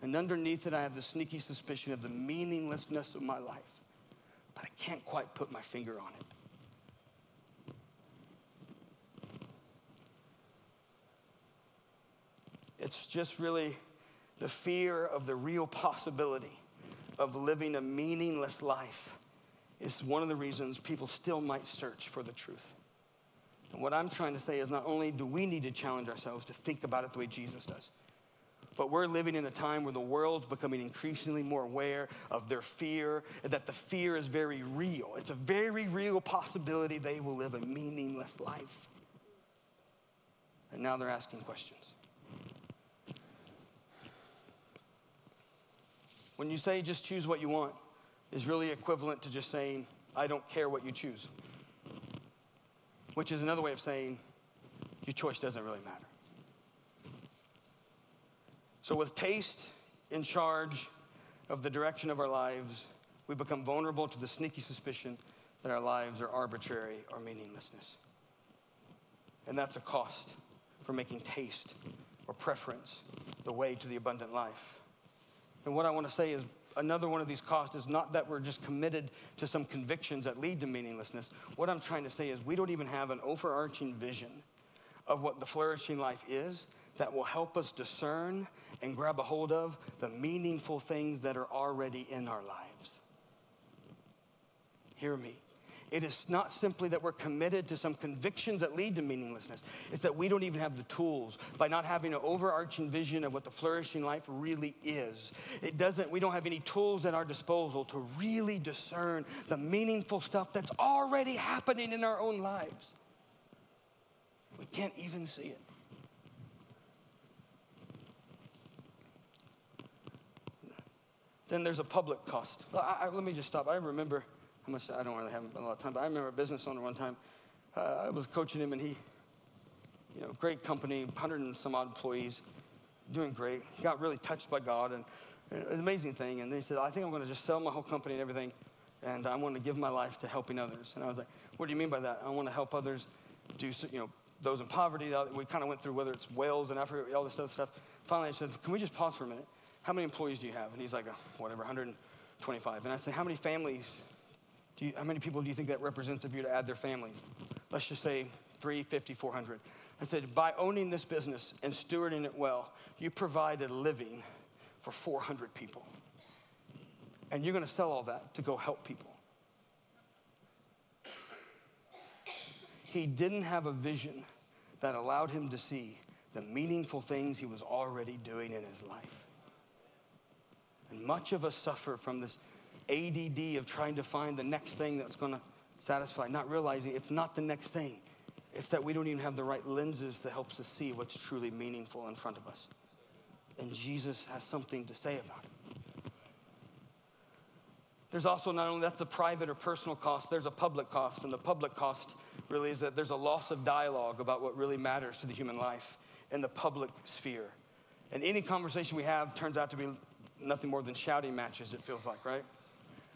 And underneath it, I have the sneaky suspicion of the meaninglessness of my life. But I can't quite put my finger on it. It's just really the fear of the real possibility of living a meaningless life is one of the reasons people still might search for the truth. And what I'm trying to say is not only do we need to challenge ourselves to think about it the way Jesus does, but we're living in a time where the world's becoming increasingly more aware of their fear, and that the fear is very real. It's a very real possibility they will live a meaningless life. And now they're asking questions. When you say just choose what you want, is really equivalent to just saying, I don't care what you choose. Which is another way of saying, your choice doesn't really matter. So, with taste in charge of the direction of our lives, we become vulnerable to the sneaky suspicion that our lives are arbitrary or meaninglessness. And that's a cost for making taste or preference the way to the abundant life. And what I want to say is another one of these costs is not that we're just committed to some convictions that lead to meaninglessness. What I'm trying to say is we don't even have an overarching vision of what the flourishing life is that will help us discern and grab a hold of the meaningful things that are already in our lives. hear me. It is not simply that we're committed to some convictions that lead to meaninglessness. It's that we don't even have the tools by not having an overarching vision of what the flourishing life really is. It doesn't, we don't have any tools at our disposal to really discern the meaningful stuff that's already happening in our own lives. We can't even see it. Then there's a public cost. I, I, let me just stop. I remember I don't really have a lot of time, but I remember a business owner one time. Uh, I was coaching him, and he, you know, great company, 100 and some odd employees, doing great. He got really touched by God, and, and an amazing thing. And he said, I think I'm going to just sell my whole company and everything, and I want to give my life to helping others. And I was like, What do you mean by that? I want to help others do, you know, those in poverty. We kind of went through whether it's Wales and Africa, all this other stuff. Finally, I said, Can we just pause for a minute? How many employees do you have? And he's like, Whatever, 125. And I said, How many families you, how many people do you think that represents of you to add their families? Let's just say 350, 400. I said, by owning this business and stewarding it well, you provide a living for 400 people. And you're going to sell all that to go help people. He didn't have a vision that allowed him to see the meaningful things he was already doing in his life. And much of us suffer from this ADD of trying to find the next thing that's going to satisfy, not realizing it's not the next thing. It's that we don't even have the right lenses that helps us see what's truly meaningful in front of us. And Jesus has something to say about it. There's also not only that's a private or personal cost, there's a public cost. And the public cost really is that there's a loss of dialogue about what really matters to the human life in the public sphere. And any conversation we have turns out to be nothing more than shouting matches, it feels like, right?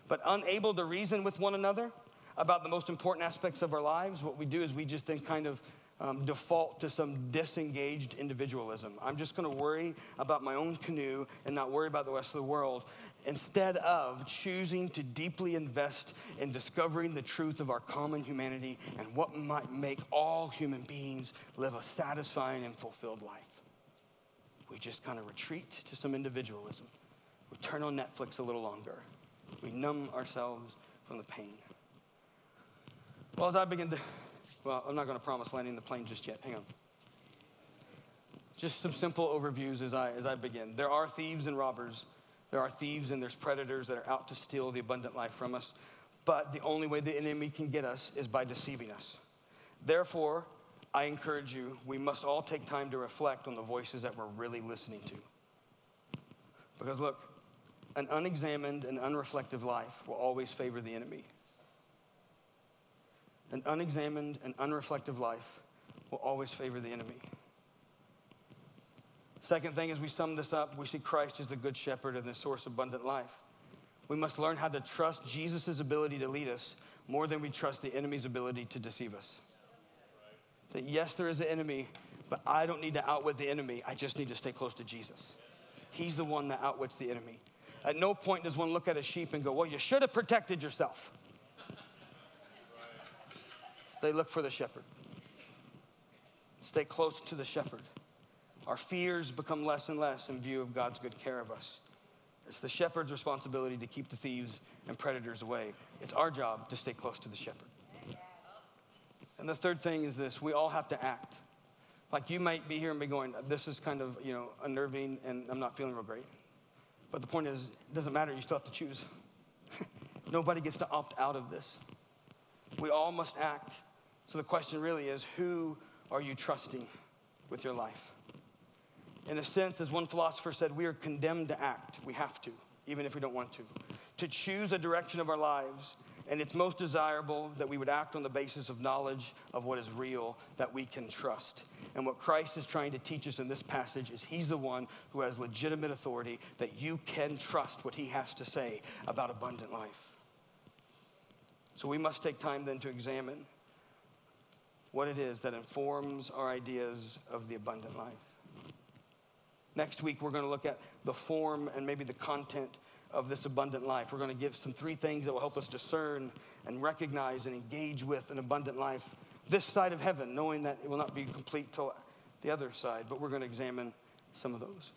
But unable to reason with one another about the most important aspects of our lives, what we do is we just then kind of um, default to some disengaged individualism. I'm just going to worry about my own canoe and not worry about the rest of the world instead of choosing to deeply invest in discovering the truth of our common humanity and what might make all human beings live a satisfying and fulfilled life. We just kind of retreat to some individualism. We turn on Netflix a little longer. We numb ourselves from the pain. Well, as I begin to, well, I'm not going to promise landing the plane just yet. Hang on. Just some simple overviews as I, as I begin. There are thieves and robbers. There are thieves and there's predators that are out to steal the abundant life from us. But the only way the enemy can get us is by deceiving us. Therefore, I encourage you, we must all take time to reflect on the voices that we're really listening to. Because look, an unexamined and unreflective life will always favor the enemy. An unexamined and unreflective life will always favor the enemy. Second thing, as we sum this up, we see Christ as the good shepherd and the source of abundant life. We must learn how to trust Jesus' ability to lead us more than we trust the enemy's ability to deceive us. That yes, there is an enemy, but I don't need to outwit the enemy. I just need to stay close to Jesus. He's the one that outwits the enemy. At no point does one look at a sheep and go, Well, you should have protected yourself. They look for the shepherd. Stay close to the shepherd. Our fears become less and less in view of God's good care of us. It's the shepherd's responsibility to keep the thieves and predators away. It's our job to stay close to the shepherd. And the third thing is this we all have to act. Like you might be here and be going, this is kind of, you know, unnerving and I'm not feeling real great. But the point is, it doesn't matter, you still have to choose. Nobody gets to opt out of this. We all must act. So the question really is who are you trusting with your life? In a sense, as one philosopher said, we are condemned to act. We have to, even if we don't want to. To choose a direction of our lives and it's most desirable that we would act on the basis of knowledge of what is real that we can trust. And what Christ is trying to teach us in this passage is he's the one who has legitimate authority that you can trust what he has to say about abundant life. So we must take time then to examine what it is that informs our ideas of the abundant life. Next week, we're going to look at the form and maybe the content of this abundant life. We're going to give some three things that will help us discern and recognize and engage with an abundant life this side of heaven, knowing that it will not be complete till the other side, but we're going to examine some of those.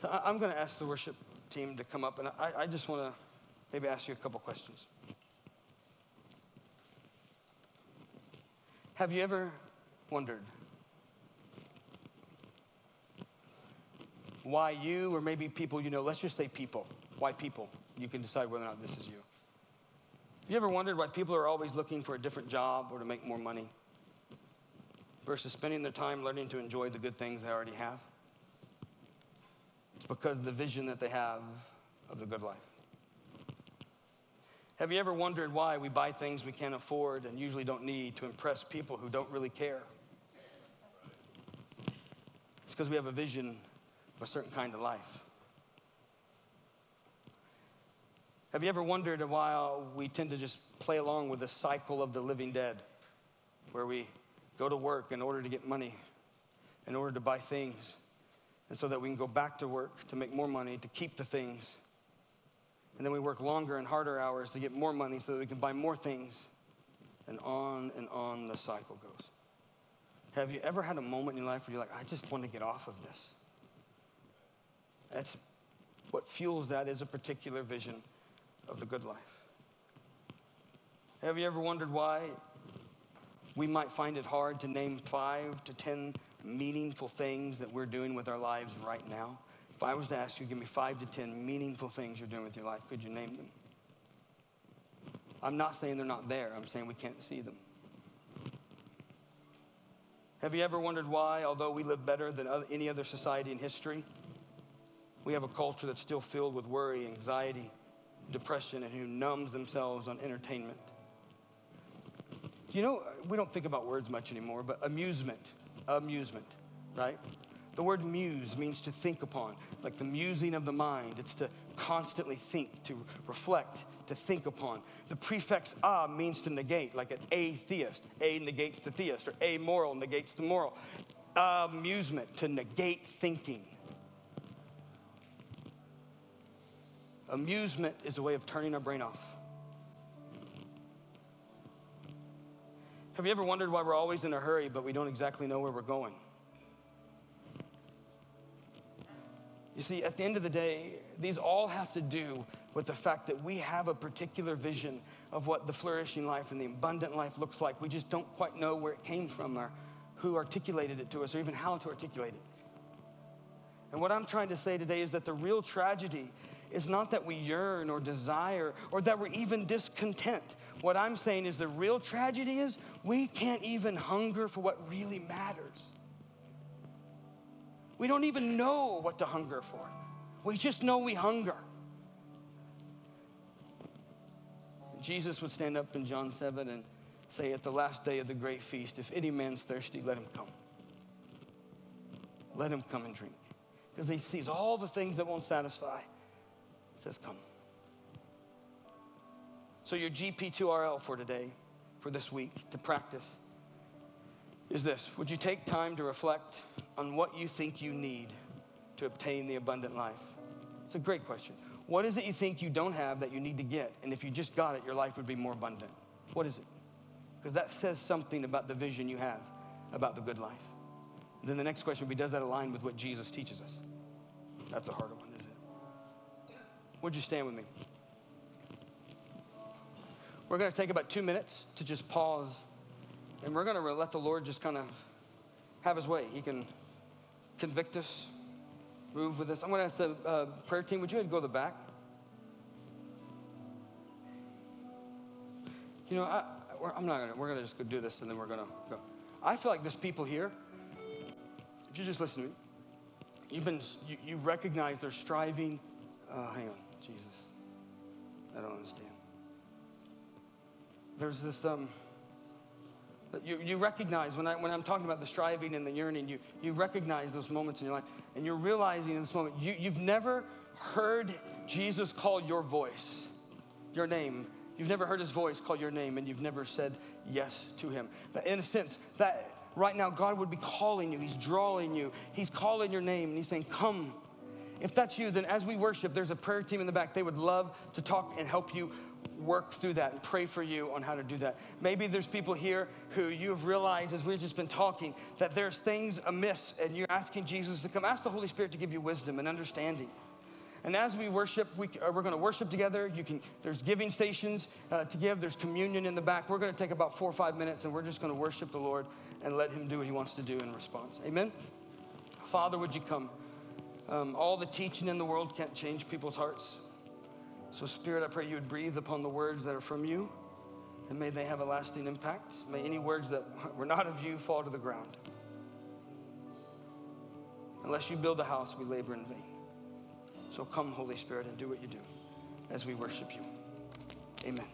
So I'm going to ask the worship team to come up, and I, I just want to maybe ask you a couple questions. Have you ever wondered why you, or maybe people you know, let's just say people, why people? You can decide whether or not this is you. Have you ever wondered why people are always looking for a different job or to make more money versus spending their time learning to enjoy the good things they already have? It's because of the vision that they have of the good life. Have you ever wondered why we buy things we can't afford and usually don't need to impress people who don't really care? It's because we have a vision of a certain kind of life. Have you ever wondered why we tend to just play along with the cycle of the living dead, where we go to work in order to get money, in order to buy things, and so that we can go back to work to make more money, to keep the things. And then we work longer and harder hours to get more money so that we can buy more things. And on and on the cycle goes. Have you ever had a moment in your life where you're like, I just want to get off of this? That's what fuels that is a particular vision of the good life. Have you ever wondered why we might find it hard to name five to ten meaningful things that we're doing with our lives right now? If I was to ask you, give me five to ten meaningful things you're doing with your life, could you name them? I'm not saying they're not there, I'm saying we can't see them. Have you ever wondered why, although we live better than any other society in history, we have a culture that's still filled with worry, anxiety, depression, and who numbs themselves on entertainment? You know, we don't think about words much anymore, but amusement, amusement, right? The word muse means to think upon, like the musing of the mind. It's to constantly think, to reflect, to think upon. The prefix a means to negate, like an atheist. A negates the theist, or amoral negates the moral. Amusement, to negate thinking. Amusement is a way of turning our brain off. Have you ever wondered why we're always in a hurry, but we don't exactly know where we're going? You see, at the end of the day, these all have to do with the fact that we have a particular vision of what the flourishing life and the abundant life looks like. We just don't quite know where it came from or who articulated it to us or even how to articulate it. And what I'm trying to say today is that the real tragedy is not that we yearn or desire or that we're even discontent. What I'm saying is the real tragedy is we can't even hunger for what really matters. We don't even know what to hunger for. We just know we hunger. Jesus would stand up in John 7 and say, At the last day of the great feast, if any man's thirsty, let him come. Let him come and drink. Because he sees all the things that won't satisfy says, Come. So, your GP2RL for today, for this week, to practice is this Would you take time to reflect on what you think you need to obtain the abundant life? It's a great question. What is it you think you don't have that you need to get? And if you just got it, your life would be more abundant. What is it? Because that says something about the vision you have about the good life. And then the next question would be Does that align with what Jesus teaches us? That's a hard one. Would you stand with me? We're going to take about two minutes to just pause, and we're going to let the Lord just kind of have his way. He can convict us, move with us. I'm going to ask the uh, prayer team, would you go to the back? You know, I, am not gonna, we're going to just go do this and then we're going to go. I feel like there's people here, if you just listen to me, you've been, you, you recognize they're striving. Uh, hang on. Jesus. I don't understand. There's this, um, you, you recognize when, I, when I'm talking about the striving and the yearning, you, you recognize those moments in your life. And you're realizing in this moment, you, you've never heard Jesus call your voice, your name. You've never heard his voice call your name, and you've never said yes to him. But in a sense, that right now God would be calling you. He's drawing you. He's calling your name, and he's saying, Come if that's you, then as we worship, there's a prayer team in the back. They would love to talk and help you work through that and pray for you on how to do that. Maybe there's people here who you've realized as we've just been talking that there's things amiss and you're asking Jesus to come. Ask the Holy Spirit to give you wisdom and understanding. And as we worship, we, uh, we're going to worship together. You can, there's giving stations uh, to give. There's communion in the back. We're going to take about four or five minutes, and we're just going to worship the Lord and let Him do what He wants to do in response. Amen. Father, would you come? Um, all the teaching in the world can't change people's hearts. So, Spirit, I pray you would breathe upon the words that are from you, and may they have a lasting impact. May any words that were not of you fall to the ground. Unless you build a house, we labor in vain. So come, Holy Spirit, and do what you do as we worship you. Amen.